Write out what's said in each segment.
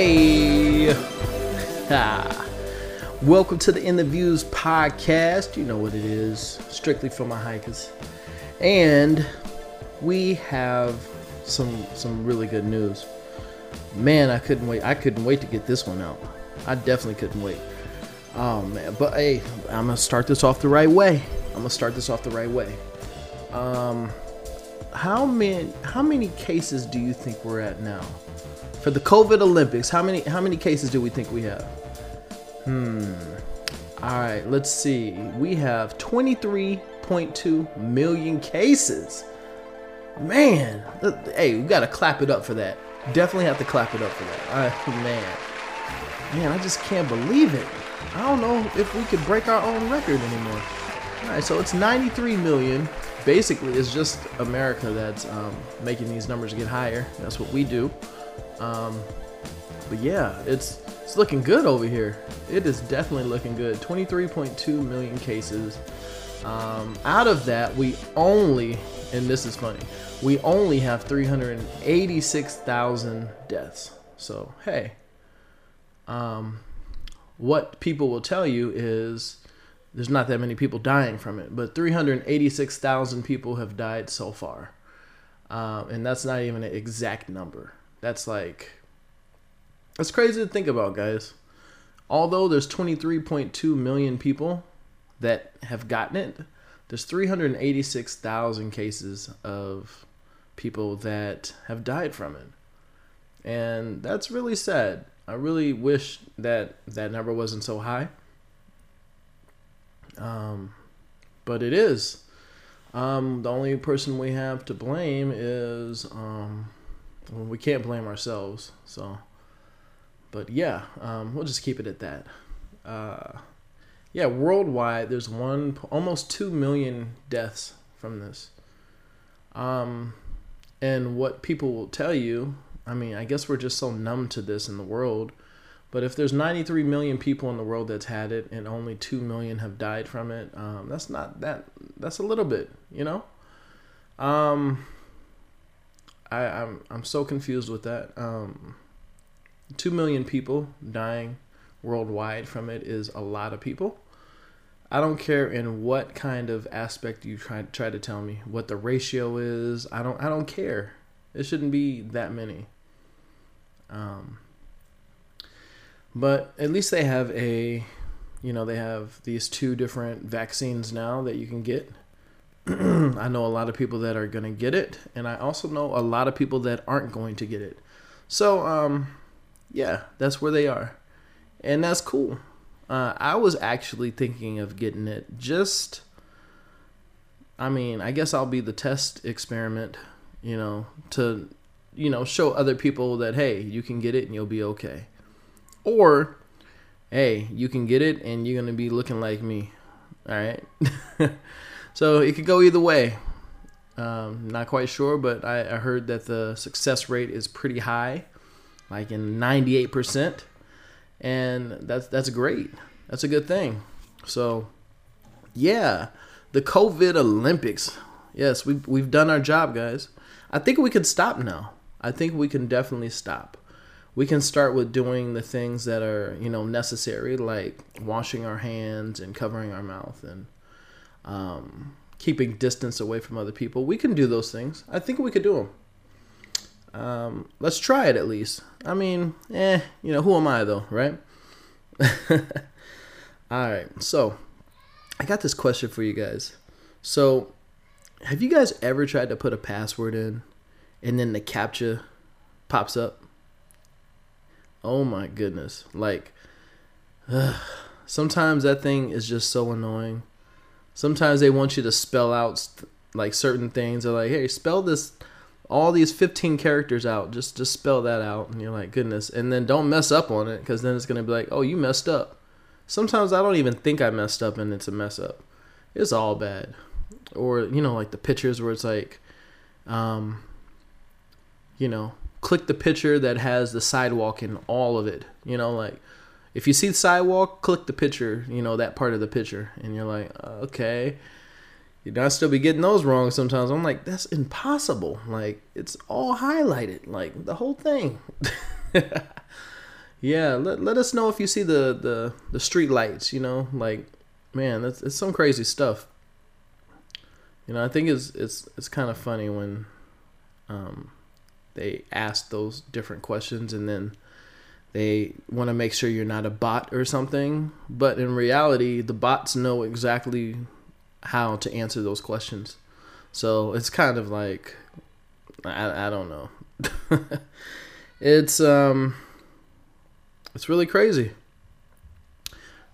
Hey, welcome to the In the Views podcast. You know what it is, strictly for my hikers, and we have some some really good news. Man, I couldn't wait. I couldn't wait to get this one out. I definitely couldn't wait. Oh man, but hey, I'm gonna start this off the right way. I'm gonna start this off the right way. Um, how many how many cases do you think we're at now for the COVID Olympics? How many how many cases do we think we have? Hmm. All right, let's see. We have 23.2 million cases. Man, hey, we gotta clap it up for that. Definitely have to clap it up for that. Uh, man, man, I just can't believe it. I don't know if we could break our own record anymore. All right, so it's 93 million. Basically, it's just America that's um, making these numbers get higher. That's what we do. Um, but yeah, it's it's looking good over here. It is definitely looking good. 23.2 million cases. Um, out of that, we only, and this is funny, we only have 386,000 deaths. So hey, um, what people will tell you is there's not that many people dying from it, but 386,000 people have died so far. Um, and that's not even an exact number. That's like, that's crazy to think about, guys. Although there's 23.2 million people that have gotten it, there's 386,000 cases of people that have died from it. And that's really sad. I really wish that that number wasn't so high. Um, but it is. Um, the only person we have to blame is um, well, we can't blame ourselves. So, but yeah, um, we'll just keep it at that. Uh, yeah, worldwide, there's one almost two million deaths from this. Um, and what people will tell you, I mean, I guess we're just so numb to this in the world but if there's 93 million people in the world that's had it and only 2 million have died from it, um, that's not that. That's a little bit, you know. Um, I, I'm I'm so confused with that. Um, 2 million people dying worldwide from it is a lot of people. I don't care in what kind of aspect you try try to tell me what the ratio is. I don't I don't care. It shouldn't be that many. Um, but at least they have a, you know, they have these two different vaccines now that you can get. I know a lot of people that are going to get it, and I also know a lot of people that aren't going to get it. So, um, yeah, that's where they are. And that's cool. Uh, I was actually thinking of getting it just. I mean, I guess I'll be the test experiment, you know, to, you know, show other people that, hey, you can get it and you'll be okay. Or, hey, you can get it and you're going to be looking like me. All right. so it could go either way. Um, not quite sure, but I, I heard that the success rate is pretty high, like in 98%. And that's, that's great. That's a good thing. So, yeah, the COVID Olympics. Yes, we've, we've done our job, guys. I think we can stop now. I think we can definitely stop we can start with doing the things that are you know necessary like washing our hands and covering our mouth and um, keeping distance away from other people we can do those things. I think we could do them um, let's try it at least. I mean eh you know who am i though right? All right so i got this question for you guys. So have you guys ever tried to put a password in and then the captcha pops up? Oh my goodness. Like ugh, sometimes that thing is just so annoying. Sometimes they want you to spell out like certain things. They're like, "Hey, spell this all these 15 characters out. Just just spell that out." And you're like, "Goodness." And then don't mess up on it cuz then it's going to be like, "Oh, you messed up." Sometimes I don't even think I messed up and it's a mess up. It's all bad. Or, you know, like the pictures where it's like um you know, click the picture that has the sidewalk in all of it. You know, like if you see the sidewalk, click the picture, you know, that part of the picture. And you're like, okay. You'd I still be getting those wrong sometimes. I'm like, that's impossible. Like, it's all highlighted, like the whole thing. yeah, let, let us know if you see the, the, the street lights, you know, like, man, that's it's some crazy stuff. You know, I think it's it's it's kind of funny when um, they ask those different questions and then they want to make sure you're not a bot or something. But in reality, the bots know exactly how to answer those questions. So it's kind of like I, I don't know. it's um it's really crazy.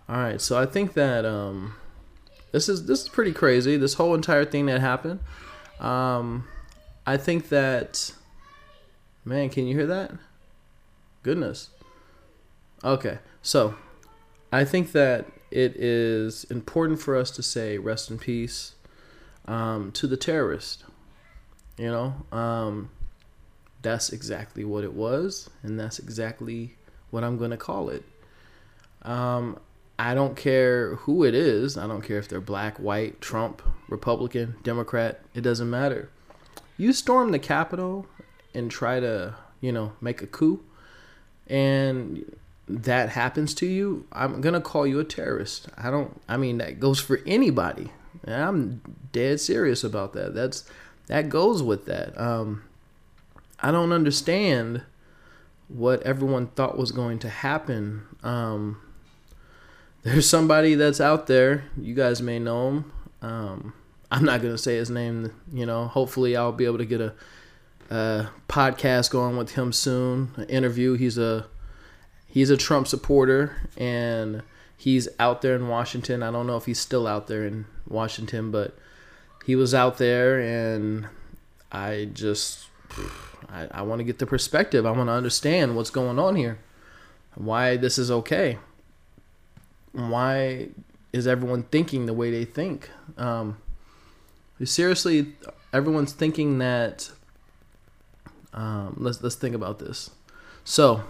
All right, so I think that um this is this is pretty crazy. This whole entire thing that happened. Um I think that man, can you hear that? Goodness. Okay. So, I think that it is important for us to say rest in peace um, to the terrorist. You know, um, that's exactly what it was, and that's exactly what I'm going to call it. Um, I don't care who it is. I don't care if they're black, white, Trump, Republican, Democrat. It doesn't matter. You storm the Capitol and try to, you know, make a coup, and that happens to you, I'm gonna call you a terrorist. I don't. I mean, that goes for anybody. And I'm dead serious about that. That's that goes with that. Um, I don't understand what everyone thought was going to happen. Um, there's somebody that's out there. You guys may know him. Um, I'm not gonna say his name. You know, hopefully I'll be able to get a, a podcast going with him soon. An interview. He's a he's a Trump supporter and he's out there in Washington. I don't know if he's still out there in Washington, but he was out there and I just I, I want to get the perspective. I want to understand what's going on here. Why this is okay. Why is everyone thinking the way they think? Um, seriously, everyone's thinking that. Um, let's let's think about this. So,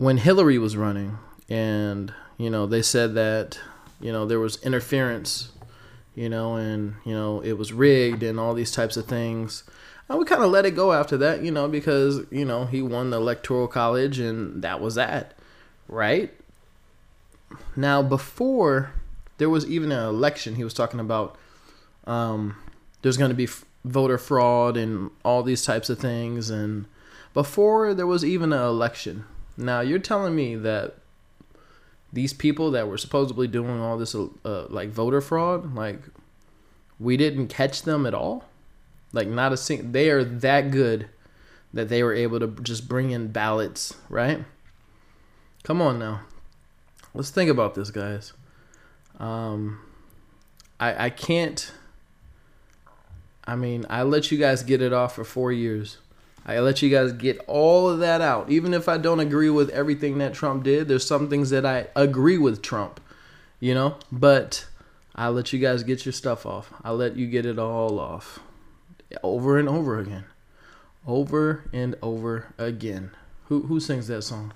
when Hillary was running, and you know they said that you know there was interference, you know, and you know it was rigged and all these types of things. I would kind of let it go after that, you know, because you know he won the electoral college and that was that, right? Now before there was even an election, he was talking about um, there's going to be f- voter fraud and all these types of things, and before there was even an election, now you're telling me that these people that were supposedly doing all this uh, like voter fraud, like we didn't catch them at all. Like not a single. They are that good that they were able to just bring in ballots, right? Come on now, let's think about this, guys. Um, I I can't. I mean, I let you guys get it off for four years. I let you guys get all of that out. Even if I don't agree with everything that Trump did, there's some things that I agree with Trump, you know? But I let you guys get your stuff off. I let you get it all off over and over again. Over and over again. Who who sings that song?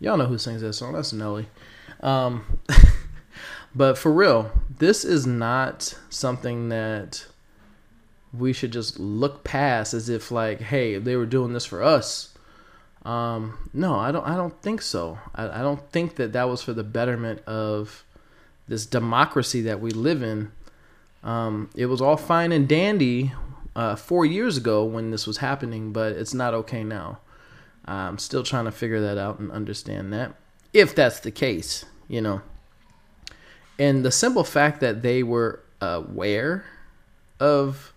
Y'all know who sings that song. That's Nelly. Um, but for real, this is not something that we should just look past as if like, hey, they were doing this for us. Um, no, I don't. I don't think so. I, I don't think that that was for the betterment of this democracy that we live in. Um, it was all fine and dandy uh, four years ago when this was happening, but it's not okay now. I'm still trying to figure that out and understand that, if that's the case, you know. And the simple fact that they were aware of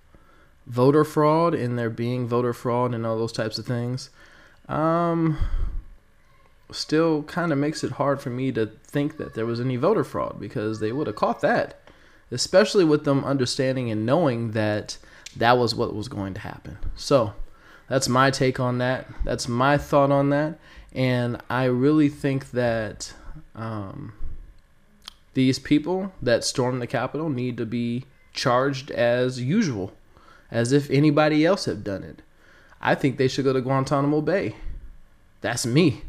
voter fraud and there being voter fraud and all those types of things, um, still kind of makes it hard for me to think that there was any voter fraud because they would have caught that, especially with them understanding and knowing that that was what was going to happen. So that's my take on that. That's my thought on that. And I really think that um, these people that stormed the Capitol need to be charged as usual as if anybody else had done it. I think they should go to Guantanamo Bay. That's me.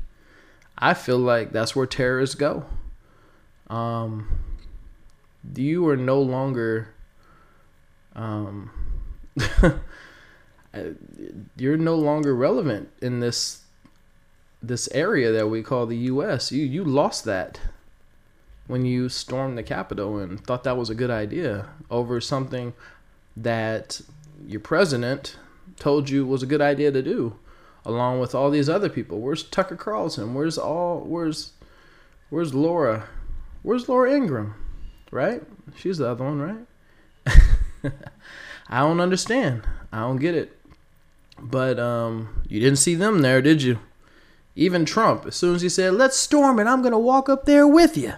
I feel like that's where terrorists go. Um, you are no longer, um, you're no longer relevant in this this area that we call the U.S. You you lost that when you stormed the Capitol and thought that was a good idea over something that your president told you was a good idea to do, along with all these other people. Where's Tucker Carlson? Where's all? Where's Where's Laura? Where's Laura Ingraham? Right? She's the other one, right? I don't understand. I don't get it. But um, you didn't see them there, did you? Even Trump, as soon as he said, "Let's storm it," I'm gonna walk up there with you.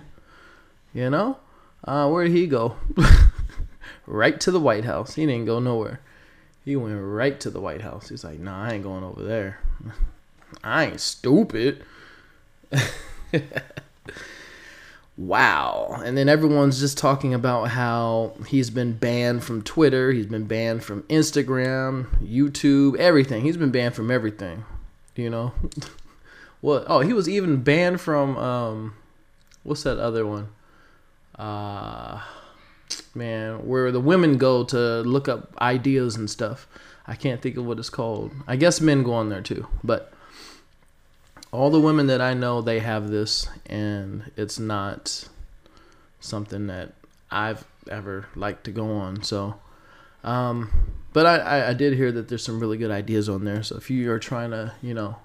You know, uh, where did he go? right to the White House. He didn't go nowhere. He went right to the White House. He's like, "Nah, I ain't going over there. I ain't stupid." wow. And then everyone's just talking about how he's been banned from Twitter, he's been banned from Instagram, YouTube, everything. He's been banned from everything. You know? what? Oh, he was even banned from um what's that other one? Uh man, where the women go to look up ideas and stuff. I can't think of what it's called. I guess men go on there too, but all the women that I know, they have this, and it's not something that I've ever liked to go on. So, um, but I, I did hear that there's some really good ideas on there. So if you are trying to, you know,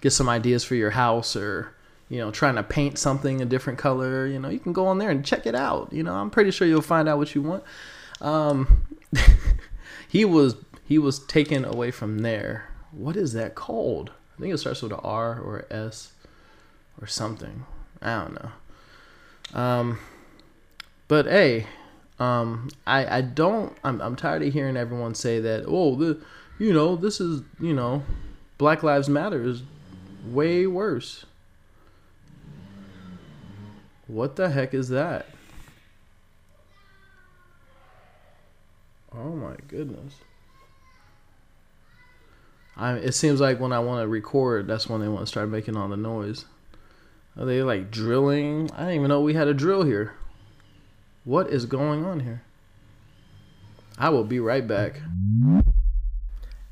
get some ideas for your house or, you know, trying to paint something a different color, you know, you can go on there and check it out. You know, I'm pretty sure you'll find out what you want. Um, he was he was taken away from there. What is that called? I think it starts with an R or S or something. I don't know. Um, but hey, um, I I don't. I'm I'm tired of hearing everyone say that. Oh, the you know this is you know, Black Lives Matter is way worse. What the heck is that? Oh my goodness. I, it seems like when I want to record, that's when they want to start making all the noise. Are they like drilling? I didn't even know we had a drill here. What is going on here? I will be right back.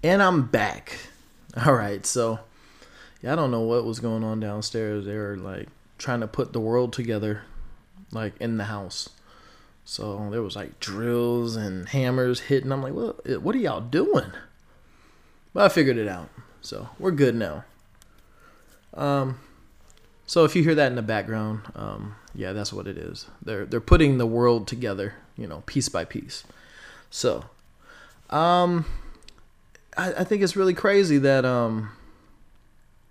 And I'm back. All right, so yeah, I don't know what was going on downstairs. They were like trying to put the world together, like in the house. So there was like drills and hammers hitting. I'm like, what? What are y'all doing? But I figured it out. So we're good now. Um, so if you hear that in the background, um, yeah, that's what it is. They're they're putting the world together, you know, piece by piece. So, um, I, I think it's really crazy that um,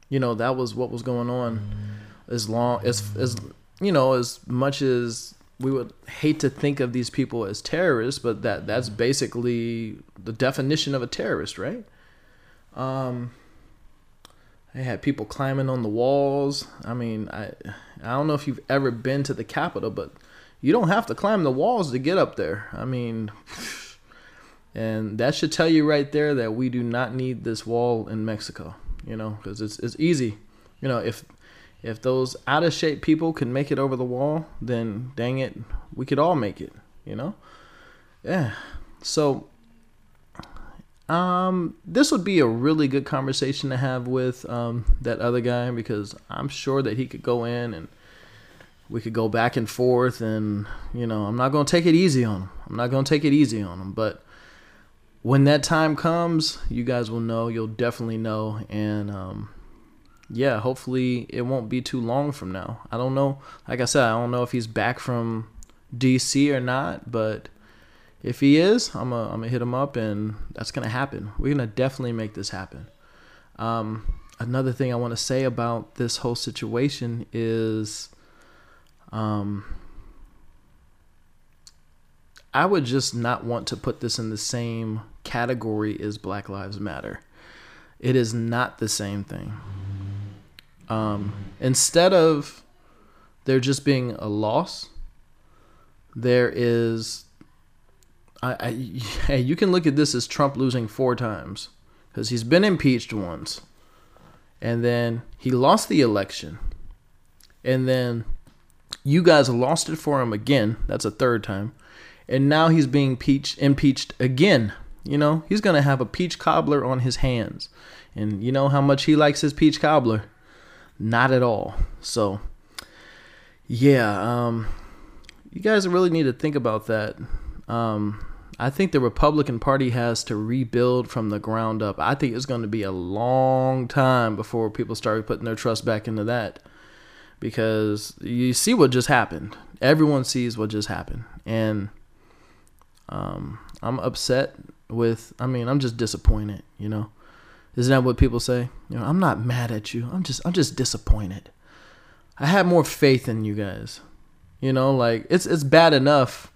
you know, that was what was going on. As long as as you know, as much as we would hate to think of these people as terrorists, but that that's basically the definition of a terrorist, right? Um, they had people climbing on the walls. I mean, I I don't know if you've ever been to the Capitol, but you don't have to climb the walls to get up there. I mean, and that should tell you right there that we do not need this wall in Mexico. You know, because it's it's easy. You know, if if those out of shape people can make it over the wall, then dang it, we could all make it. You know, yeah. So um, this would be a really good conversation to have with um, that other guy because I'm sure that he could go in and we could go back and forth. And, you know, I'm not going to take it easy on him. I'm not going to take it easy on him. But when that time comes, you guys will know. You'll definitely know. And, um, yeah, hopefully it won't be too long from now. I don't know. Like I said, I don't know if he's back from DC or not, but if he is, I'm gonna I'm gonna hit him up, and that's gonna happen. We're gonna definitely make this happen. Um, another thing I want to say about this whole situation is, um, I would just not want to put this in the same category as Black Lives Matter. It is not the same thing. Um, instead of there just being a loss, there is I, I, you can look at this as Trump losing four times because he's been impeached once, and then he lost the election, and then you guys lost it for him again. That's a third time, and now he's being peach, impeached again. You know he's gonna have a peach cobbler on his hands, and you know how much he likes his peach cobbler. Not at all. So, yeah, um, you guys really need to think about that. Um, I think the Republican Party has to rebuild from the ground up. I think it's going to be a long time before people start putting their trust back into that because you see what just happened. Everyone sees what just happened. And um, I'm upset with, I mean, I'm just disappointed, you know. Isn't that what people say? You know, I'm not mad at you. I'm just I'm just disappointed. I had more faith in you guys. You know, like it's it's bad enough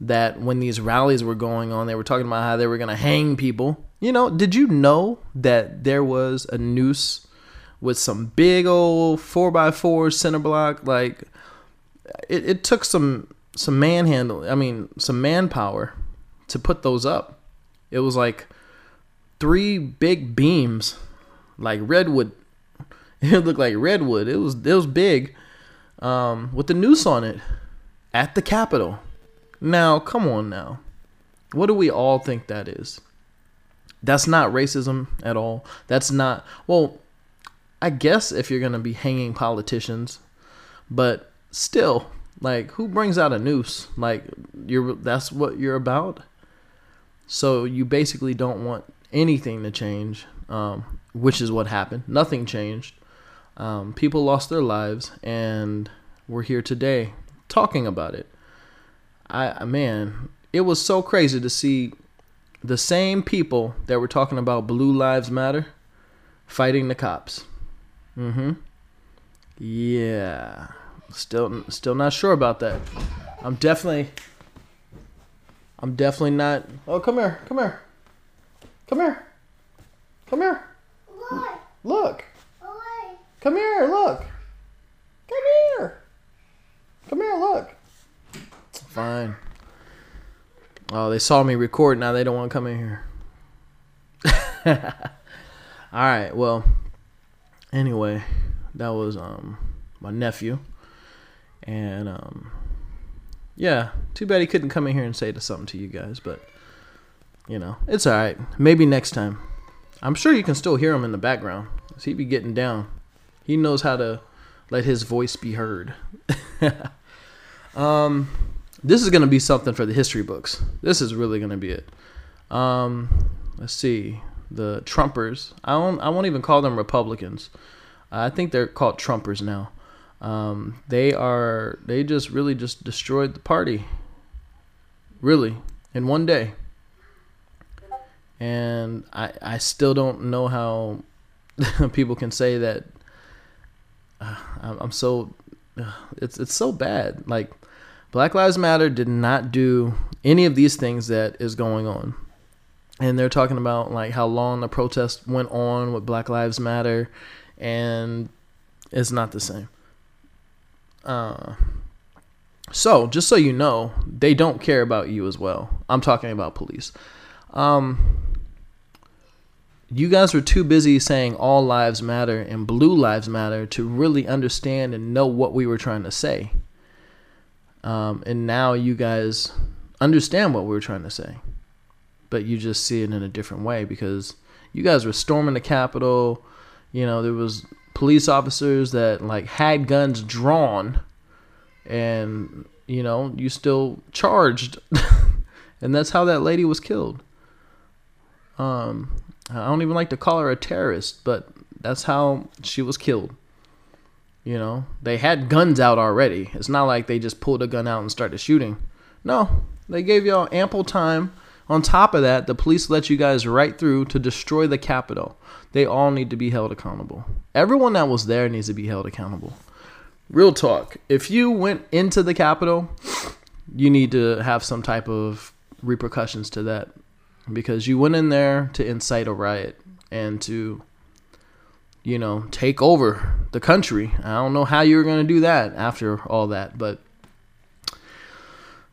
that when these rallies were going on, they were talking about how they were to hang people. You know, did you know that there was a noose with some big old four by four center block? Like, it, it took some some manhandle. I mean, some manpower to put those up. It was like three big beams, like redwood. It looked like redwood. It was it was big, um, with the noose on it, at the Capitol. Now, come on now. What do we all think that is? That's not racism at all. That's not, well, I guess if you're to be hanging politicians, but still, like who brings out a noose? Like you're that's what you're about. So you basically don't want anything to change, um, which is what happened. Nothing changed. Um, people lost their lives, and we're here today talking about it. I man, it was so crazy to see the same people that were talking about Blue Lives Matter fighting the cops. Mm-hmm. Yeah. Still still not sure about that. I'm definitely I'm definitely not Oh come here, come here. Come here. Come here. Look. What? Come here, look. Come here. Come here, look. Fine. Oh, they saw me record. Now they don't want to come in here. All right. Well, anyway, that was um my nephew, and um yeah, too bad he couldn't come in here and say something to you guys, but you know it's all right. Maybe next time. I'm sure you can still hear him in the background. He be getting down. He knows how to let his voice be heard. um this is to be something for the history books. This is really to be it. Um, let's see. The Trumpers. I don't. I won't even call them Republicans. I think they're called Trumpers now. Um, they are. They just really just destroyed the party. Really, in one day. And I. I still don't know how people can say that. Uh, I'm so. Uh, it's it's so bad. Like Black Lives Matter did not do any of these things that is going on. And they're talking about like how long the protest went on with Black Lives Matter and it's not the same. Uh, so, just so you know, they don't care about you as well. I'm talking about police. Um, you guys were too busy saying all lives matter and blue lives matter to really understand and know what we were trying to say. Um, and now you guys understand what we were trying to say, but you just see it in a different way because you guys were storming the Capitol. You know, there was police officers that like had guns drawn, and you know, you still charged, and that's how that lady was killed. Um, I don't even like to call her a terrorist, but that's how she was killed. You know, they had guns out already. It's not like they just pulled a gun out and started shooting. No, they gave y'all ample time. On top of that, the police let you guys right through to destroy the Capitol. They all need to be held accountable. Everyone that was there needs to be held accountable. Real talk. If you went into the Capitol, you need to have some type of repercussions to that because you went in there to incite a riot and to you know, take over the country. I don't know how you're going to do that after all that, but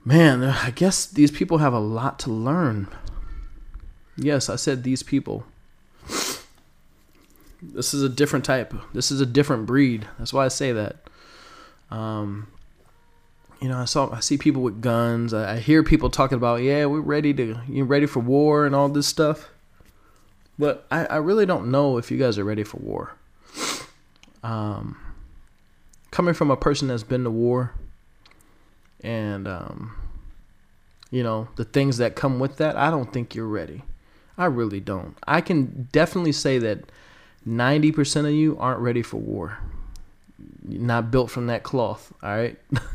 man, I guess these people have a lot to learn. Yes, I said these people. This is a different type. This is a different breed. That's why I say that. Um, you know, I saw I see people with guns. I, I hear people talking about, yeah, we're ready to you ready for war and all this stuff. But I, I really don't know if you guys are ready for war. um, coming from a person that's been to war and um, you know the things that come with that i don't think you're ready i really don't i can definitely say that 90% of you aren't ready for war not built from that cloth all right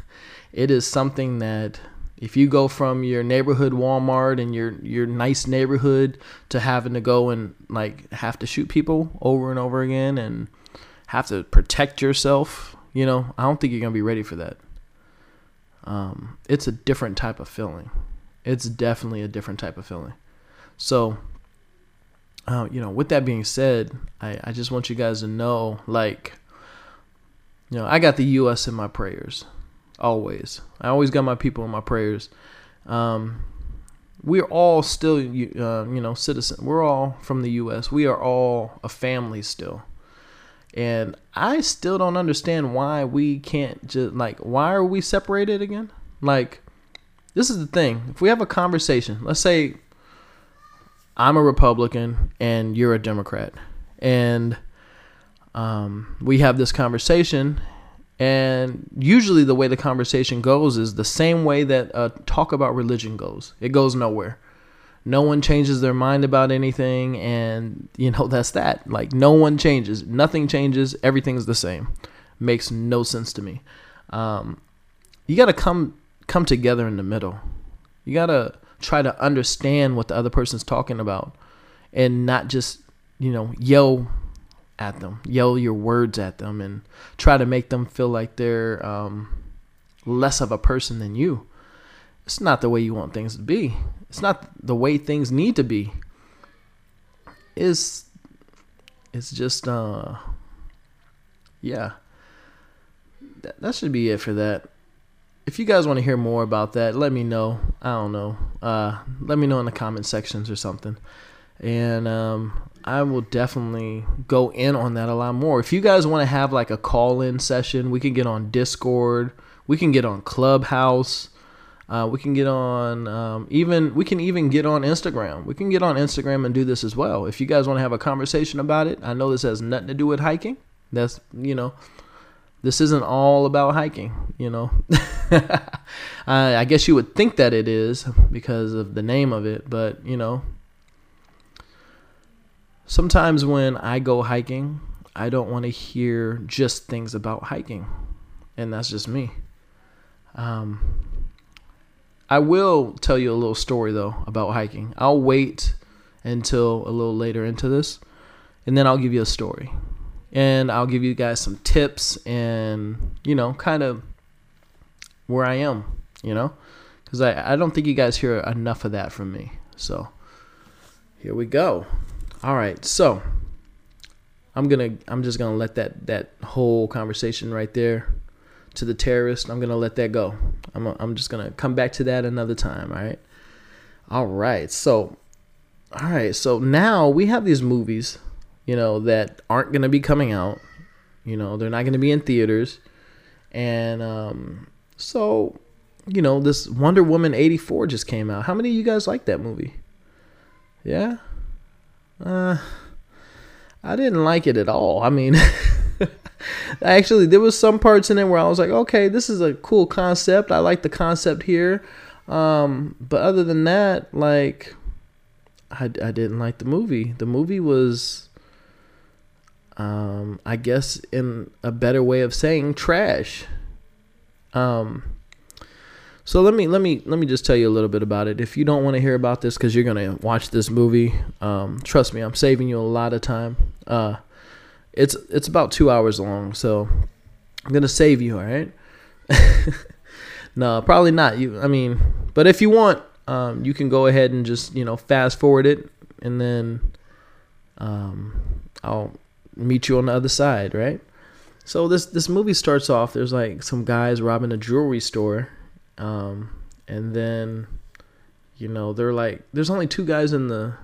it is something that if you go from your neighborhood Walmart and your your nice neighborhood to having to go and like have to shoot people over and over again and have to protect yourself, you know, I don't think you're gonna be ready for that. Um, it's a different type of feeling. It's definitely a different type of feeling. So, uh, you know, with that being said, I, I just want you guys to know, like, you know, I got the U.S. in my prayers always. I always got my people in my prayers. Um, we're all still, uh, you know, citizen. We're all from the U.S. We are all a family still, and I still don't understand why we can't just like why are we separated again? Like, this is the thing. If we have a conversation, let's say I'm a Republican and you're a Democrat, and um, we have this conversation, and usually, the way the conversation goes is the same way that uh, talk about religion goes. It goes nowhere. No one changes their mind about anything, and you know that's that. Like no one changes, nothing changes, everything's the same. Makes no sense to me. Um, you got to come come together in the middle. You got to try to understand what the other person's talking about, and not just you know yell at them, yell your words at them, and try to make them feel like they're um, less of a person than you. It's not the way you want things to be. It's not the way things need to be. It's it's just uh yeah. That, that should be it for that. If you guys want to hear more about that, let me know. I don't know. Uh let me know in the comment sections or something. And um I will definitely go in on that a lot more. If you guys want to have like a call in session, we can get on Discord, we can get on Clubhouse, uh, we can get on um, even we can even get on Instagram. We can get on Instagram and do this as well. If you guys want to have a conversation about it, I know this has nothing to do with hiking. That's you know, this isn't all about hiking. You know, I, I guess you would think that it is because of the name of it, but you know, sometimes when I go hiking, I don't want to hear just things about hiking, and that's just me. Um, I will tell you a little story though about hiking. I'll wait until a little later into this, and then I'll give you a story, and I'll give you guys some tips and you know, kind of where I am, you know, because I I don't think you guys hear enough of that from me. So here we go. All right, so I'm gonna I'm just gonna let that that whole conversation right there to the terrorist. I'm gonna let that go. I'm I'm just gonna come back to that another time. All right. All right. So, all right. So now we have these movies, you know, that aren't gonna be coming out. You know, they're not gonna be in theaters, and um, so you know, this Wonder Woman 84 just came out. How many of you guys like that movie? Yeah. Uh, I didn't like it at all. I mean, actually, there was some parts in it where I was like, okay, this is a cool concept. I like the concept here. Um, but other than that, like, I, I didn't like the movie. The movie was, um, I guess, in a better way of saying trash. Um, so let me let me let me just tell you a little bit about it. If you don't want to hear about this because you're gonna watch this movie, um, trust me, I'm saving you a lot of time. Uh, it's it's about two hours long, so I'm gonna save you. All right. no, probably not. You, I mean, but if you want, um, you can go ahead and just you know fast forward it, and then um, I'll meet you on the other side, right? So this this movie starts off. There's like some guys robbing a jewelry store um, and then, you know, they're like, there's only two guys in the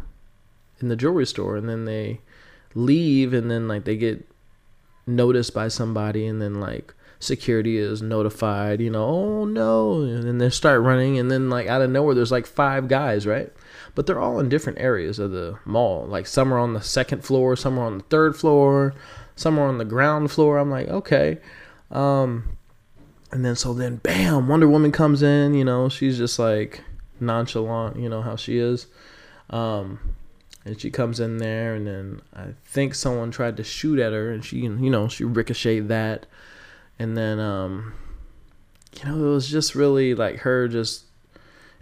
in the jewelry store, and then they leave, and then like they get noticed by somebody, and then like security is notified, you know, oh no, and then they start running, and then like out of nowhere, there's like five guys, right? But they're all in different areas of the mall. Like some are on the second floor, some are on the third floor, Some are on the ground floor. I'm like, okay. Um, and then so then, bam, Wonder Woman comes in. You know, she's just like nonchalant. You know how she is. Um, and she comes in there, and then I think someone tried to shoot at her, and she, you know, she ricocheted that, and then, um, you know, it was just really like her just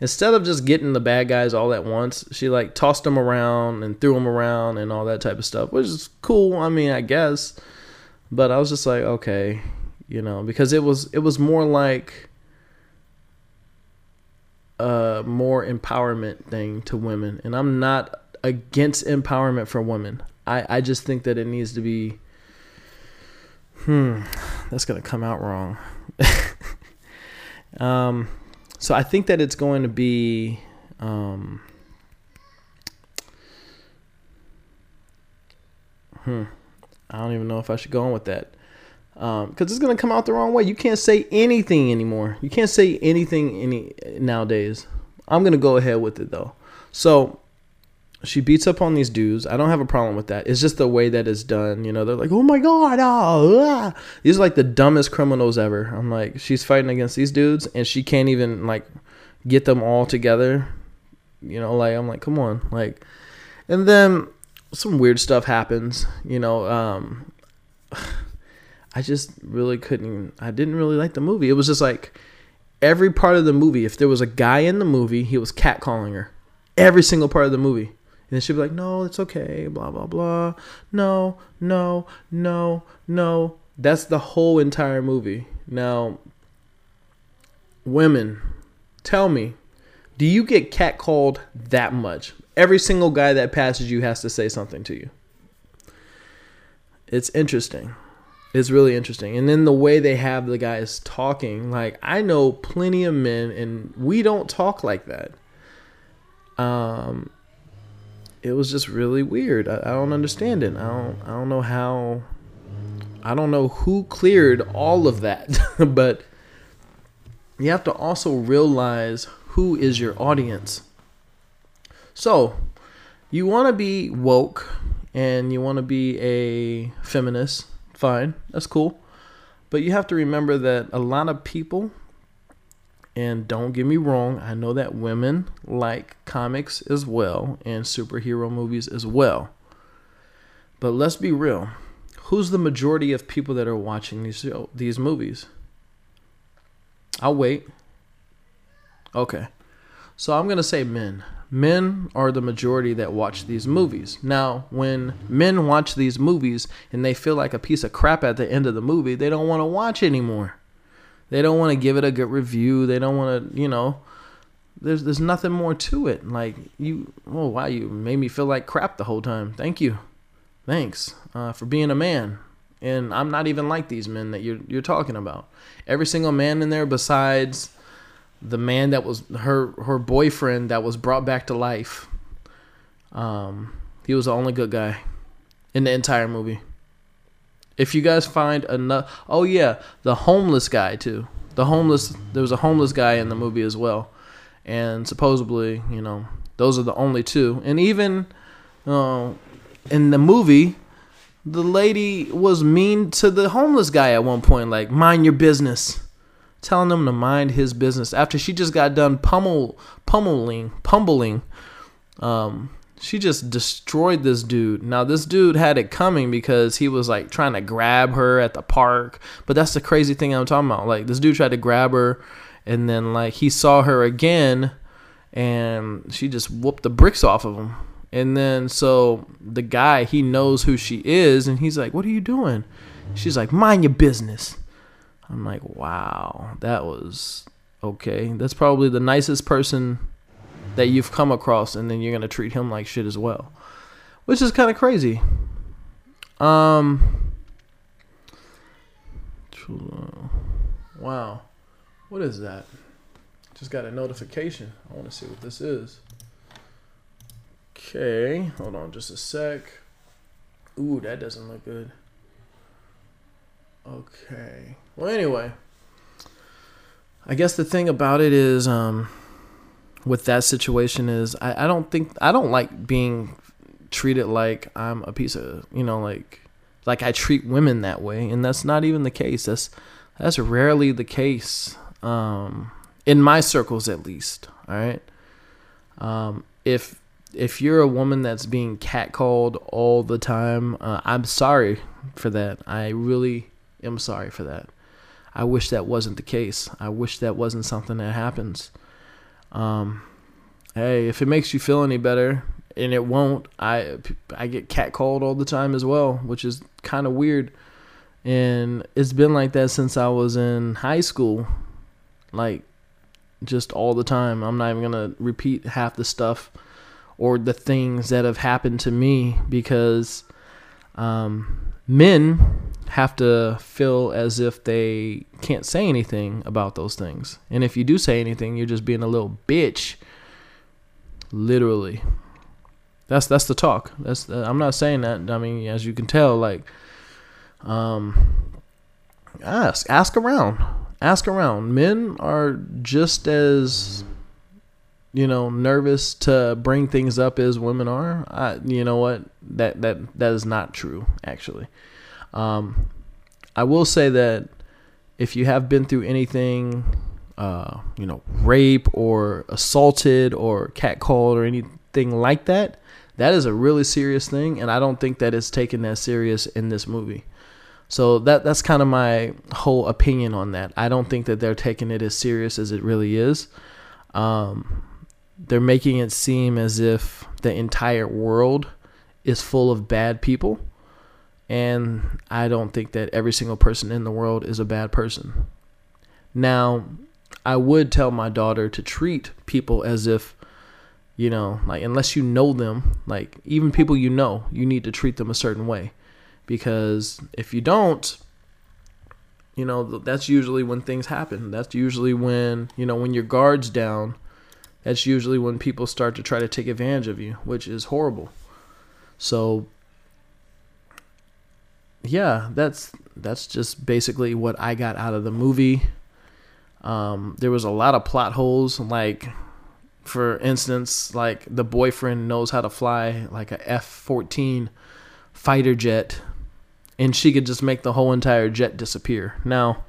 instead of just getting the bad guys all at once, she like tossed them around and threw them around and all that type of stuff, which is cool. I mean, I guess, but I was just like, okay, you know, because it was it was more like a more empowerment thing to women, and I'm not against empowerment for women. I I just think that it needs to be. Hmm, that's gonna come out wrong. um so I think that it's going to be. Um, hmm. I don't even know if I should go on with that. Because um, it's to come out the wrong way. You can't say anything anymore. You can't say anything any nowadays. I'm to go ahead with it though. So she beats up on these dudes. I don't have a problem with that. It's just the way that it's done. You know, they're like, oh my God. Oh, ah. These are like the dumbest criminals ever. I'm like, she's fighting against these dudes and she can't even like get them all together. You know, like, I'm like, come on. Like, and then some weird stuff happens. You know, um, I just really couldn't, I didn't really like the movie. It was just like every part of the movie, if there was a guy in the movie, he was catcalling her. Every single part of the movie and then she'd be like, no, it's okay, blah, blah, blah. No, no, no, no. That's the whole entire movie. Now, women, tell me, do you get catcalled that much? Every single guy that passes you has to say something to you. It's interesting. It's really interesting. And then the way they have the guys talking, like I know plenty of men and we don't talk like that. Um it was just really weird. I, I don't understand it. I don't I don't know how I don't know who cleared all of that, but you have to also realize who is your audience. So, you want to be woke and you want to be a feminist, fine, that's cool. But you have to remember that a lot of people and don't get me wrong, I know that women like comics as well and superhero movies as well. But let's be real. Who's the majority of people that are watching these these movies? I'll wait. Okay. So I'm going to say men. Men are the majority that watch these movies. Now, when men watch these movies and they feel like a piece of crap at the end of the movie, they don't want to watch anymore. They don't want to give it a good review. They don't want to, you know. There's there's nothing more to it. Like you, oh wow, you made me feel like crap the whole time. Thank you, thanks uh, for being a man. And I'm not even like these men that you're you're talking about. Every single man in there, besides the man that was her her boyfriend that was brought back to life. Um, he was the only good guy in the entire movie. If you guys find another, oh yeah, the homeless guy too. The homeless, there was a homeless guy in the movie as well, and supposedly, you know, those are the only two. And even uh, in the movie, the lady was mean to the homeless guy at one point, like mind your business, telling him to mind his business after she just got done pummel pummeling pummeling um, she just destroyed this dude. Now this dude had it coming because he was like trying to grab her at the park. But that's the crazy thing I'm talking about. Like this dude tried to grab her and then like he saw her again and she just whooped the bricks off of him. And then so the guy, he knows who she is and he's like, "What are you doing?" She's like, "Mind your business." I'm like, "Wow, that was okay. That's probably the nicest person that you've come across, and then you're gonna treat him like shit as well, which is kind of crazy. Um. Wow, what is that? Just got a notification. I want to see what this is. Okay, hold on just a sec. Ooh, that doesn't look good. Okay. Well, anyway, I guess the thing about it is, um, with that situation is I, I don't think I don't like being treated like I'm a piece of you know like like I treat women that way, and that's not even the case. That's that's rarely the case um, in my circles, at least. All right. Um, if if you're a woman that's being catcalled all the time, uh, I'm sorry for that. I really am sorry for that. I wish that wasn't the case. I wish that wasn't something that happens. Um, hey, if it makes you feel any better, and it won't. I I get catcalled all the time as well, which is kind of weird. And it's been like that since I was in high school. Like just all the time. I'm not even to repeat half the stuff or the things that have happened to me because um, men have to feel as if they can't say anything about those things. And if you do say anything, you're just being a little bitch. Literally. That's that's the talk. That's the, I'm not saying that. I mean, as you can tell, like, um, ask ask around, ask around. Men are just as you know nervous to bring things up as women are. I, you know what? That that that is not true. Actually, um, I will say that if you have been through anything, uh, you know, rape or assaulted or catcalled or anything like that that is a really serious thing, and I don't think that it's taken that serious in this movie. So that that's kind of my whole opinion on that. I don't think that they're taking it as serious as it really is. Um, they're making it seem as if the entire world is full of bad people, and I don't think that every single person in the world is a bad person. Now, I would tell my daughter to treat people as if you know, like unless you know them, like even people you know, you need to treat them a certain way. Because if you don't, you know, that's usually when things happen. That's usually when, you know, when your guard's down, that's usually when people start to try to take advantage of you, which is horrible. So yeah, that's that's just basically what I got out of the movie. Um, there was a lot of plot holes, like for instance, like the boyfriend knows how to fly like a F 14 fighter jet, and she could just make the whole entire jet disappear. Now,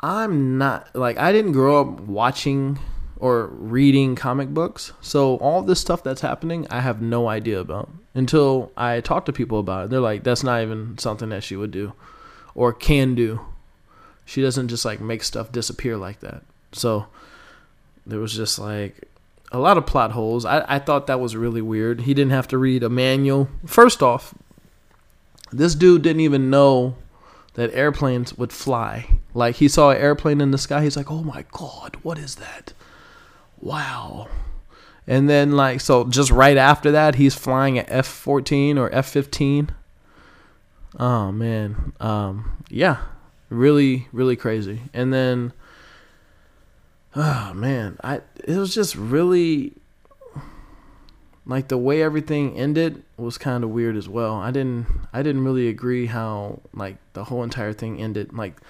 I'm not like I didn't grow up watching or reading comic books, so all this stuff that's happening, I have no idea about until I talk to people about it. They're like, that's not even something that she would do or can do. She doesn't just like make stuff disappear like that. So, there was just like a lot of plot holes. I, I thought that was really weird. He didn't have to read a manual. First off, this dude didn't even know that airplanes would fly. Like he saw an airplane in the sky, he's like, "Oh my god, what is that?" Wow. And then like so just right after that, he's flying at F-14 or F-15. Oh man. Um yeah. Really really crazy. And then oh man, I it was just really like the way everything ended was kind of weird as well. I didn't I didn't really agree how like the whole entire thing ended. Like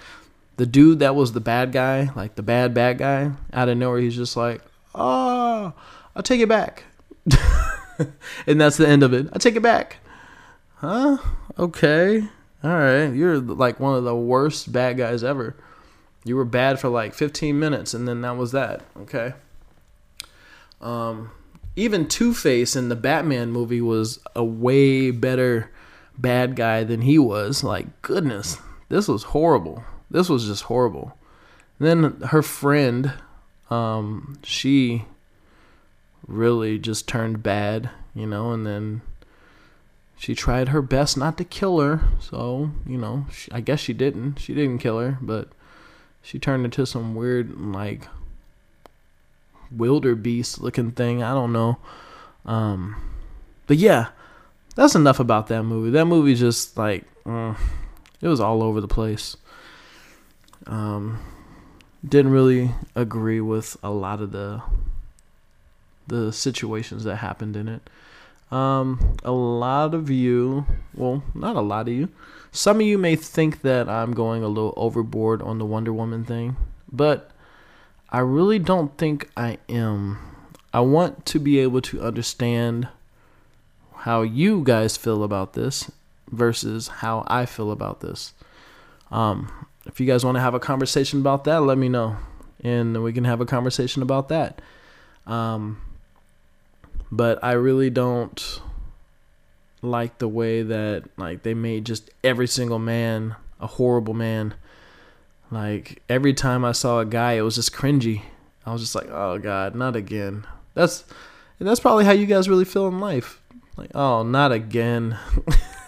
the dude that was the bad guy, like the bad bad guy, out of nowhere he's just like, "Oh, I'll take it back." and that's the end of it. I take it back. Huh? Okay. All right. You're like one of the worst bad guys ever. You were bad for like 15 minutes, and then that was that. Okay. Um, even Two Face in the Batman movie was a way better bad guy than he was. Like, goodness, this was horrible. This was just horrible. And then her friend, um, she really just turned bad, you know, and then she tried her best not to kill her. So, you know, she, I guess she didn't. She didn't kill her, but she turned into some weird like wildebeest looking thing. I don't know. Um, but yeah, that's enough about that movie. That movie just like uh, it was all over the place. Um, didn't really agree with a lot of the the situations that happened in it. Um, a lot of you, well, not a lot of you, some of you may think that I'm going a little overboard on the Wonder Woman thing, but I really don't think I am. I want to be able to understand how you guys feel about this versus how I feel about this. Um, if you guys want to have a conversation about that, let me know, and we can have a conversation about that. Um, but I really don't like the way that like they made just every single man a horrible man. Like every time I saw a guy, it was just cringy. I was just like, oh god, not again. That's and that's probably how you guys really feel in life. Like, oh, not again.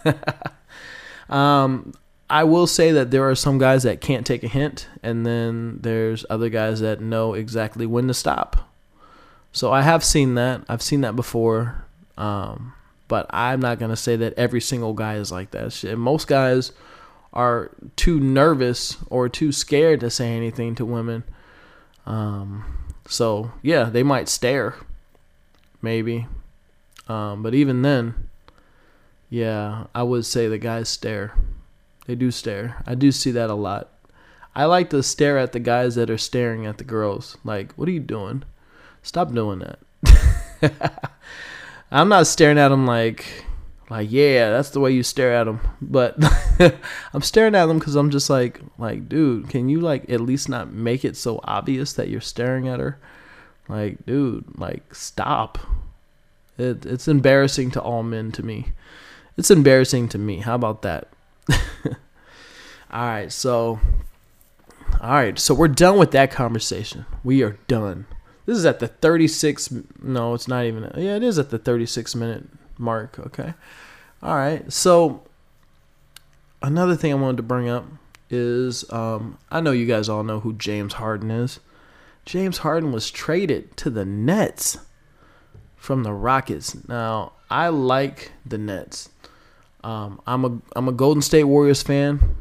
um, I will say that there are some guys that can't take a hint, and then there's other guys that know exactly when to stop. So I have seen that. I've seen that before. Um, but I'm not gonna say that every single guy is like that. Most guys are too nervous or too scared to say anything to women. Um, so yeah, they might stare, maybe. Um, but even then, yeah, I would say the guys stare. They do stare. I do see that a lot. I like to stare at the guys that are staring at the girls. Like, what are you doing? Stop doing that. I'm not staring at them like, like yeah, that's the way you stare at them. But I'm staring at them because I'm just like, like, dude, can you like at least not make it so obvious that you're staring at her? Like, dude, like, stop. It, it's embarrassing to all men to me. It's embarrassing to me. How about that? all right, so, all right, so we're done with that conversation. We are done. This is at the 36. No, it's not even. Yeah, it is at the 36 minute mark. Okay. All right. So another thing I wanted to bring up is um, I know you guys all know who James Harden is. James Harden was traded to the Nets from the Rockets. Now I like the Nets. Um, I'm a I'm a Golden State Warriors fan.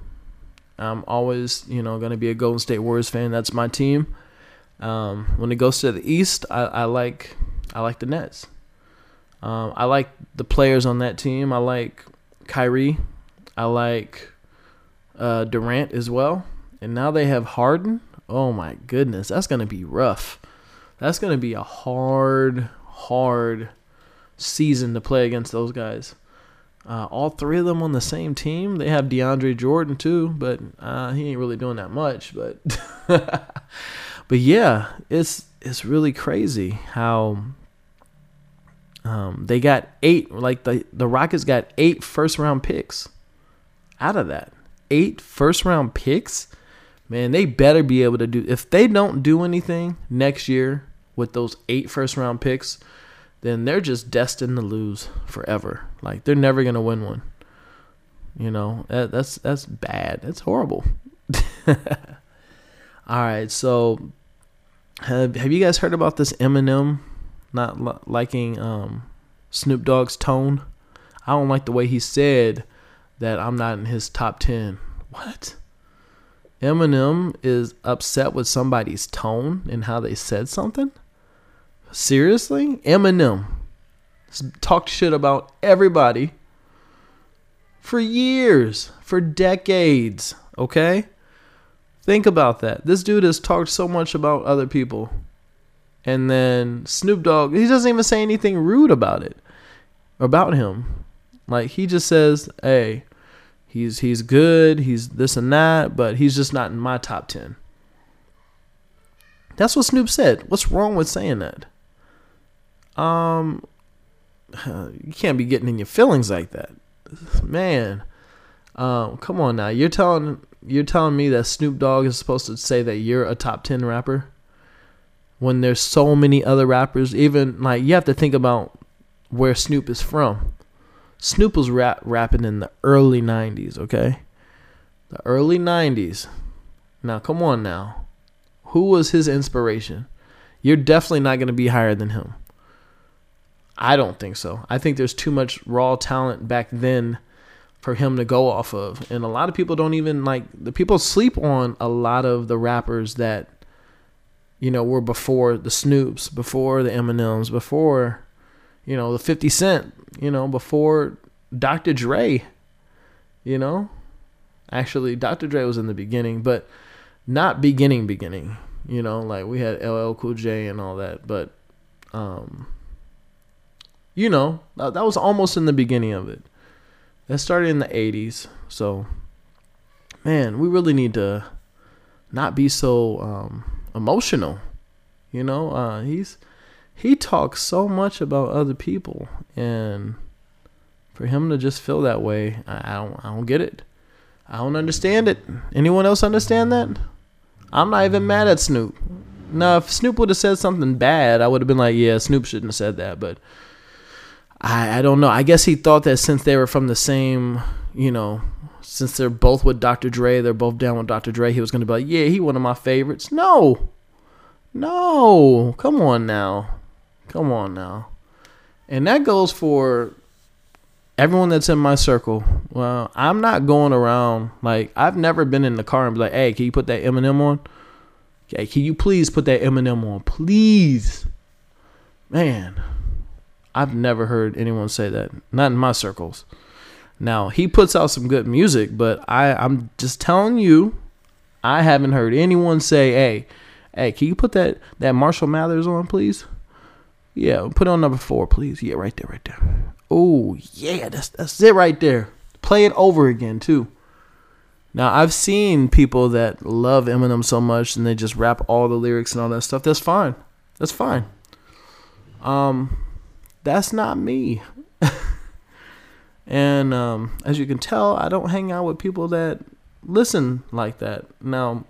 I'm always you know going to be a Golden State Warriors fan. That's my team. Um, when it goes to the East, I, I like I like the Nets. Um, I like the players on that team. I like Kyrie. I like uh, Durant as well. And now they have Harden. Oh my goodness, that's gonna be rough. That's gonna be a hard, hard season to play against those guys. Uh, all three of them on the same team. They have DeAndre Jordan too, but uh, he ain't really doing that much. But but yeah, it's it's really crazy how um, they got eight. Like the the Rockets got eight first round picks out of that. Eight first round picks. Man, they better be able to do. If they don't do anything next year with those eight first round picks, then they're just destined to lose forever. Like they're never gonna win one. You know that, that's that's bad. That's horrible. All right, so have Have you guys heard about this Eminem not li- liking um, Snoop Dogg's tone? I don't like the way he said that I'm not in his top ten. What? Eminem is upset with somebody's tone and how they said something? Seriously? Eminem talked shit about everybody for years, for decades, okay? Think about that. This dude has talked so much about other people. And then Snoop Dogg, he doesn't even say anything rude about it. About him. Like he just says, "Hey, he's he's good, he's this and that, but he's just not in my top 10." That's what Snoop said. What's wrong with saying that? Um you can't be getting in your feelings like that. Man, um, come on now. You're telling you're telling me that Snoop Dogg is supposed to say that you're a top 10 rapper when there's so many other rappers even like you have to think about where Snoop is from. Snoop was rap rapping in the early 90s, okay? The early 90s. Now, come on now. Who was his inspiration? You're definitely not going to be higher than him. I don't think so. I think there's too much raw talent back then for him to go off of. And a lot of people don't even like the people sleep on a lot of the rappers that you know were before the Snoops, before the Eminems, before you know the 50 Cent, you know, before Dr. Dre, you know? Actually, Dr. Dre was in the beginning, but not beginning beginning, you know, like we had LL Cool J and all that, but um you know, that, that was almost in the beginning of it That started in the 80s. So, man, we really need to not be so um, emotional. You know, uh, he's he talks so much about other people, and for him to just feel that way, I, I don't I don't get it. I don't understand it. Anyone else understand that? I'm not even mad at Snoop. Now, if Snoop would have said something bad, I would have been like, yeah, Snoop shouldn't have said that. But I, I don't know. I guess he thought that since they were from the same, you know, since they're both with Dr. Dre, they're both down with Dr. Dre, he was going to be like, yeah, he one of my favorites. No. No. Come on now. Come on now. And that goes for everyone that's in my circle. Well, I'm not going around like I've never been in the car and be like, "Hey, can you put that Eminem on?" Okay, can you please put that Eminem on, please? Man, I've never heard anyone say that. Not in my circles. Now he puts out some good music, but I I'm just telling you, I haven't heard anyone say, "Hey, hey, can you put that that Marshall Mathers on, please?" Yeah, put on number four, please. Yeah, right there, right there. Oh yeah, that's that's it right there. Play it over again too. Now I've seen people that love Eminem so much and they just rap all the lyrics and all that stuff. That's fine. That's fine. Um, that's not me. and um, as you can tell, I don't hang out with people that listen like that. Now,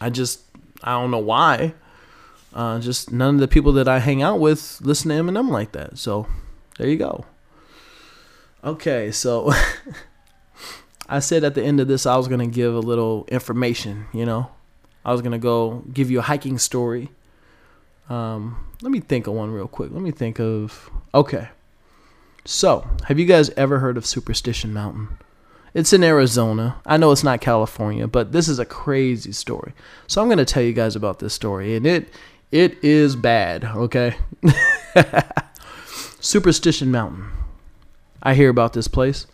I just I don't know why. Uh, just none of the people that I hang out with listen to Eminem like that. So there you go. Okay, so I said at the end of this I was to give a little information, you know. I was to go give you a hiking story. Um, let me think of one real quick. Let me think of Okay. So, have you guys ever heard of Superstition Mountain? It's in Arizona. I know it's not California, but this is a crazy story. So I'm going to tell you guys about this story and it it is bad, okay? Superstition Mountain. I hear about this place.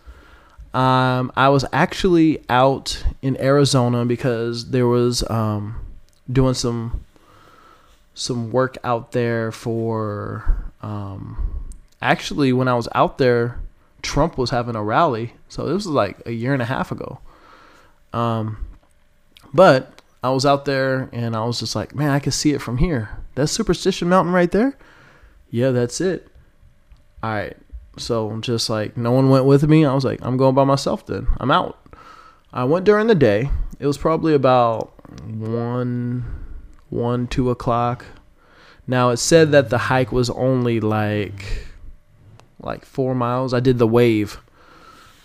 Um, I was actually out in Arizona because there was um, doing some some work out there for. Um, actually, when I was out there, Trump was having a rally, so this was like a year and a half ago. Um, but I was out there and I was just like, man, I can see it from here. That's Superstition Mountain right there. Yeah, that's it all right. So just like no one went with me, I was like, I'm going by myself then. I'm out. I went during the day. It was probably about one, one, two o'clock. Now it said that the hike was only like, like four miles. I did the wave.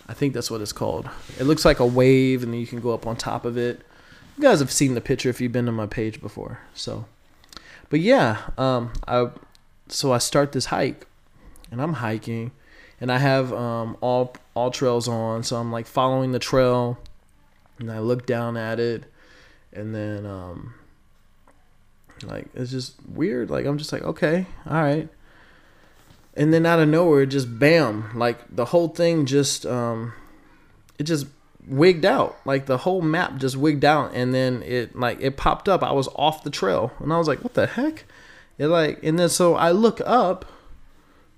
I think that's what it's called. It looks like a wave, and then you can go up on top of it. You guys have seen the picture if you've been to my page before. So, but yeah, um, I so I start this hike and I'm hiking, and I have um, all AllTrails on, so I'm like following the trail, and I look down at it, and then um, like it's just weird. Like I'm just like okay, all right, and then out of nowhere, just bam, like the whole thing just um, it just wigged out like the whole map just wigged out and then it like it popped up i was off the trail and i was like what the heck it like and then so i look up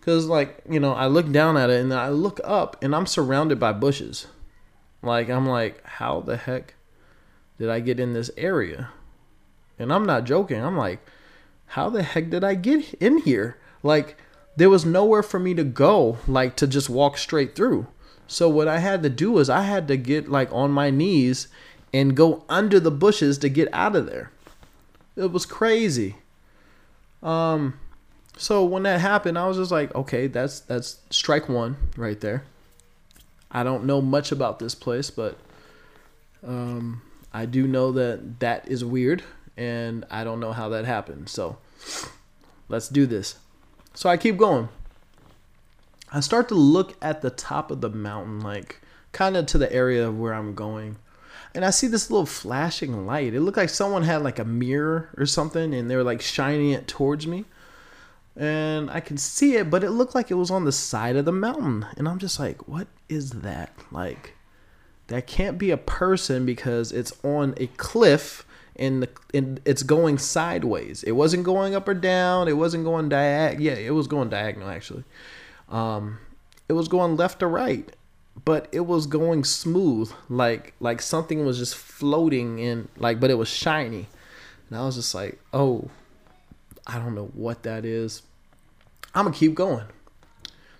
Cause like you know, I look down at it and then I look up and I'm surrounded by bushes. Like I'm like, how the heck did I get in this area? And I'm not joking. I'm like, how the heck did I get in here? Like there was nowhere for me to go, like to just walk straight through. So what I had to do is I had to get like on my knees and go under the bushes to get out of there. It was crazy. Um so when that happened, I was just like, okay, that's that's strike one right there. I don't know much about this place, but um, I do know that that is weird, and I don't know how that happened. So let's do this. So I keep going. I start to look at the top of the mountain, like kind of to the area of where I'm going. And I see this little flashing light. It looked like someone had like a mirror or something and they were like shining it towards me and I can see it, but it looked like it was on the side of the mountain. And I'm just like, what is that? Like, that can't be a person because it's on a cliff and, the, and it's going sideways. It wasn't going up or down. It wasn't going diag. Yeah, it was going diagonal actually. Um, it was going left to right, but it was going smooth, like like something was just floating in, like but it was shiny, and I was just like, oh, I don't know what that is. I'm gonna keep going.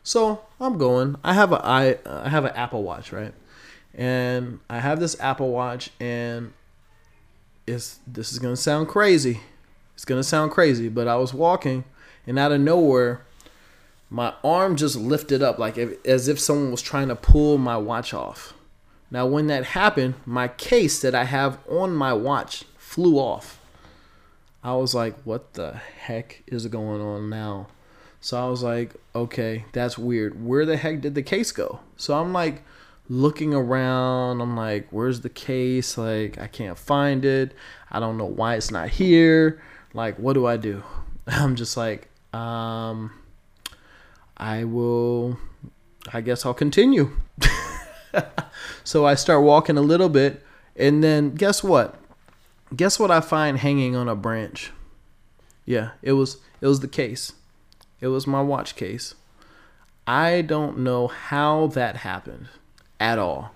So I'm going. I have a I I have an Apple Watch, right? And I have this Apple Watch, and this is gonna sound crazy. It's gonna sound crazy, but I was walking, and out of nowhere, my arm just lifted up, like if, as if someone was trying to pull my watch off. Now, when that happened, my case that I have on my watch flew off. I was like, what the heck is going on now? So I was like, okay, that's weird. Where the heck did the case go? So I'm like looking around. I'm like, where's the case? Like, I can't find it. I don't know why it's not here. Like, what do I do? I'm just like, um, I will, I guess I'll continue. so I start walking a little bit. And then guess what? Guess what I find hanging on a branch? Yeah, it was it was the case. It was my watch case. I don't know how that happened at all.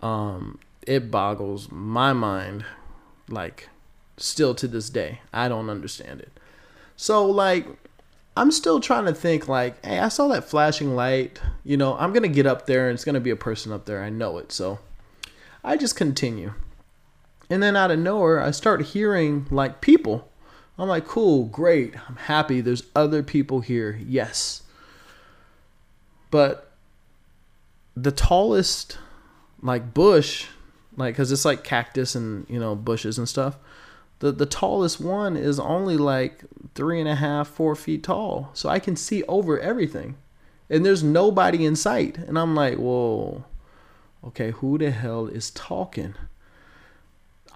Um, it boggles my mind, like, still to this day. I don't understand it. So, like, I'm still trying to think, like, hey, I saw that flashing light. You know, I'm going to get up there and it's going to be a person up there. I know it. So I just continue. And then out of nowhere, I start hearing, like, people I'm like, cool, great. I'm happy. There's other people here. Yes. But the tallest, like, bush, like, because it's like cactus and, you know, bushes and stuff. The, the tallest one is only like three and a half, four feet tall. So I can see over everything. And there's nobody in sight. And I'm like, whoa, okay, who the hell is talking?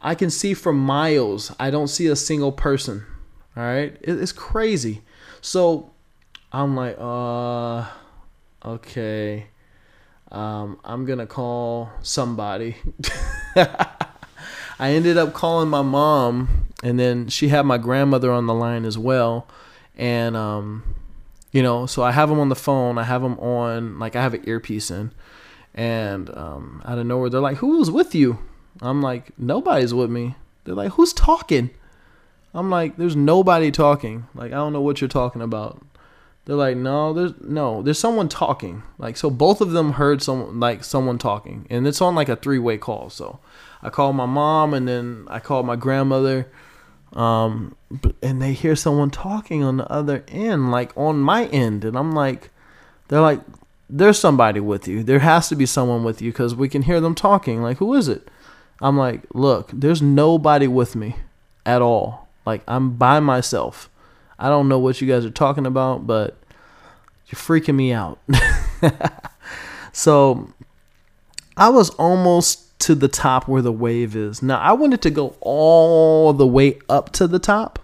I can see for miles. I don't see a single person. All right, it's crazy. So I'm like, uh, okay. Um, I'm gonna call somebody. I ended up calling my mom, and then she had my grandmother on the line as well. And um, you know, so I have them on the phone. I have them on, like I have an earpiece in, and um, out of nowhere they're like, "Who was with you?" I'm like, nobody's with me. They're like, who's talking? I'm like, there's nobody talking. Like, I don't know what you're talking about. They're like, no, there's no, there's someone talking. Like, so both of them heard someone like someone talking, and it's on like a three way call. So I call my mom, and then I call my grandmother, um, and they hear someone talking on the other end, like on my end, and I'm like, they're like, there's somebody with you. There has to be someone with you because we can hear them talking. Like, who is it? I'm like, look, there's nobody with me at all. Like, I'm by myself. I don't know what you guys are talking about, but you're freaking me out. so I was almost to the top where the wave is. Now, I wanted to go all the way up to the top,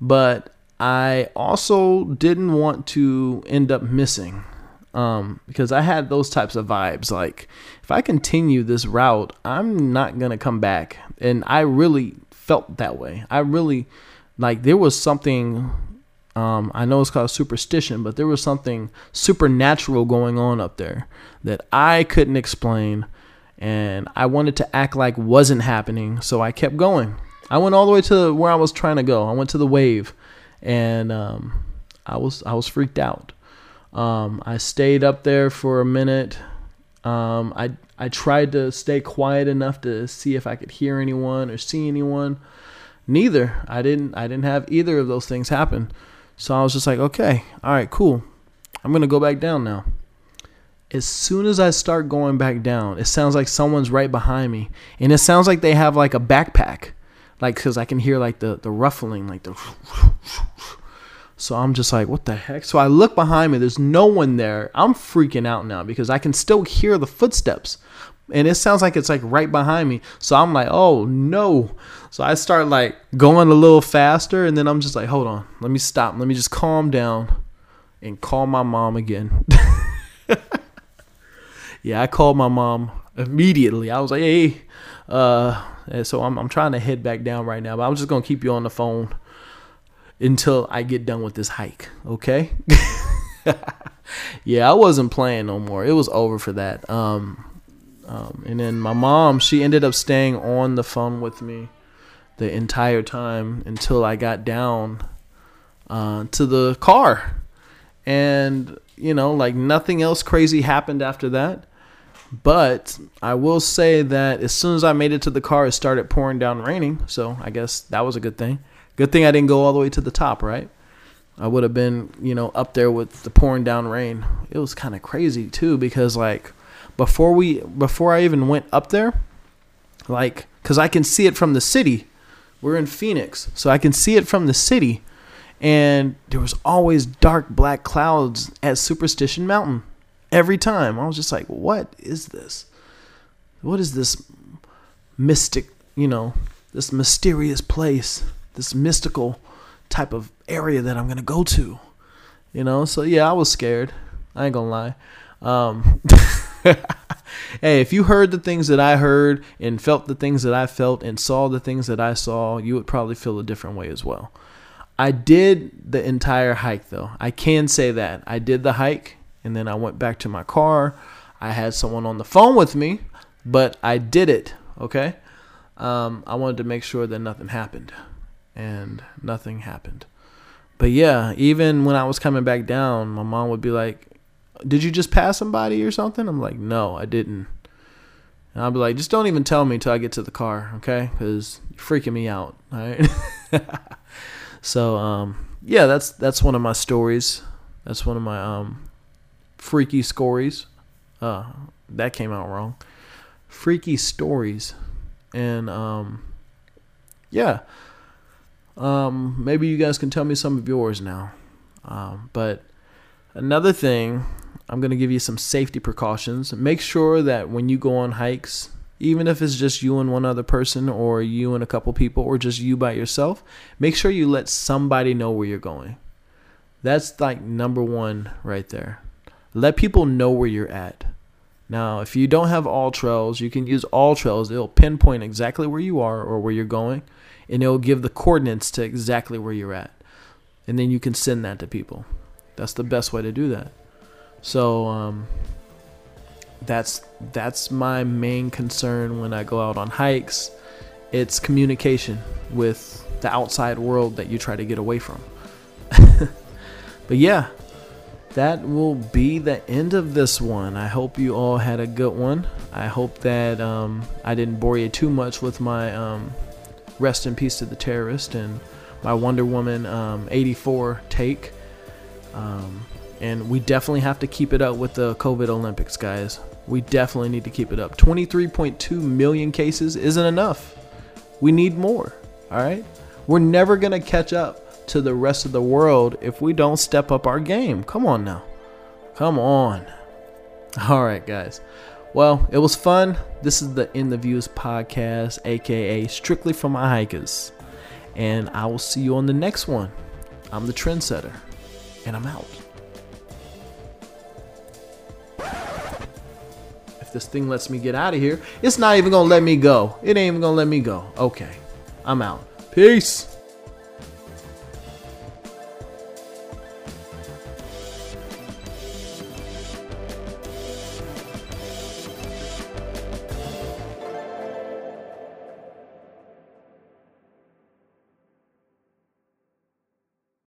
but I also didn't want to end up missing um, because I had those types of vibes. Like, if I continue this route, I'm not gonna come back, and I really felt that way. I really like there was something. Um, I know it's called superstition, but there was something supernatural going on up there that I couldn't explain, and I wanted to act like wasn't happening, so I kept going. I went all the way to where I was trying to go. I went to the wave, and um, I was I was freaked out. Um, I stayed up there for a minute. Um, I I tried to stay quiet enough to see if I could hear anyone or see anyone. Neither. I didn't. I didn't have either of those things happen. So I was just like, okay, all right, cool. I'm gonna go back down now. As soon as I start going back down, it sounds like someone's right behind me, and it sounds like they have like a backpack, like because I can hear like the the ruffling, like the so I'm just like, what the heck? So I look behind me, there's no one there. I'm freaking out now because I can still hear the footsteps. And it sounds like it's like right behind me. So I'm like, oh no. So I start like going a little faster and then I'm just like, hold on, let me stop. Let me just calm down and call my mom again. yeah, I called my mom immediately. I was like, hey, uh, so I'm, I'm trying to head back down right now, but I'm just to keep you on the phone until I get done with this hike, okay? yeah, I wasn't playing no more. It was over for that. Um, um, and then my mom, she ended up staying on the phone with me the entire time until I got down uh, to the car. And, you know, like nothing else crazy happened after that. But I will say that as soon as I made it to the car, it started pouring down raining. So I guess that was a good thing. Good thing I didn't go all the way to the top, right? I would have been, you know, up there with the pouring down rain. It was kind of crazy too because like before we before I even went up there, like cuz I can see it from the city. We're in Phoenix, so I can see it from the city. And there was always dark black clouds at Superstition Mountain every time. I was just like, "What is this? What is this mystic, you know, this mysterious place, this mystical type of area that I'm gonna go to. You know, so yeah, I was scared. I ain't gonna lie. Um, hey, if you heard the things that I heard and felt the things that I felt and saw the things that I saw, you would probably feel a different way as well. I did the entire hike though. I can say that. I did the hike and then I went back to my car. I had someone on the phone with me, but I did it, okay? Um, I wanted to make sure that nothing happened and nothing happened. But yeah, even when I was coming back down, my mom would be like, "Did you just pass somebody or something?" I'm like, "No, I didn't." And I'll be like, "Just don't even tell me till I get to the car, okay? Because you're freaking me out." All right. so um, yeah, that's that's one of my stories. That's one of my um, freaky stories. Uh, that came out wrong. Freaky stories, and um, yeah. Um, maybe you guys can tell me some of yours now. Um, but another thing, I'm going to give you some safety precautions. Make sure that when you go on hikes, even if it's just you and one other person, or you and a couple people, or just you by yourself, make sure you let somebody know where you're going. That's like number one right there. Let people know where you're at. Now, if you don't have AllTrails, you can use AllTrails. It'll pinpoint exactly where you are or where you're going and it'll give the coordinates to exactly where you're at. And then you can send that to people. That's the best way to do that. So um, that's that's my main concern when I go out on hikes. It's communication with the outside world that you try to get away from. but yeah, that will be the end of this one. I hope you all had a good one. I hope that um, I didn't bore you too much with my um, rest in peace to the terrorist and my Wonder Woman um, 84 take. And we definitely have to keep it up with the COVID Olympics, guys. We definitely need to keep it up. 23.2 million cases isn't enough. We need more. All right? We're never going to catch up to the rest of the world if we don't step up our game. Come on now. Come on. All right, guys. Well, it was fun. This is the In the Views podcast, aka Strictly for My Hikers. And I will see you on the next one. I'm the trendsetter, and I'm out. If this thing lets me get out of here, it's not even gonna let me go. It ain't even gonna let me go. Okay, I'm out. Peace.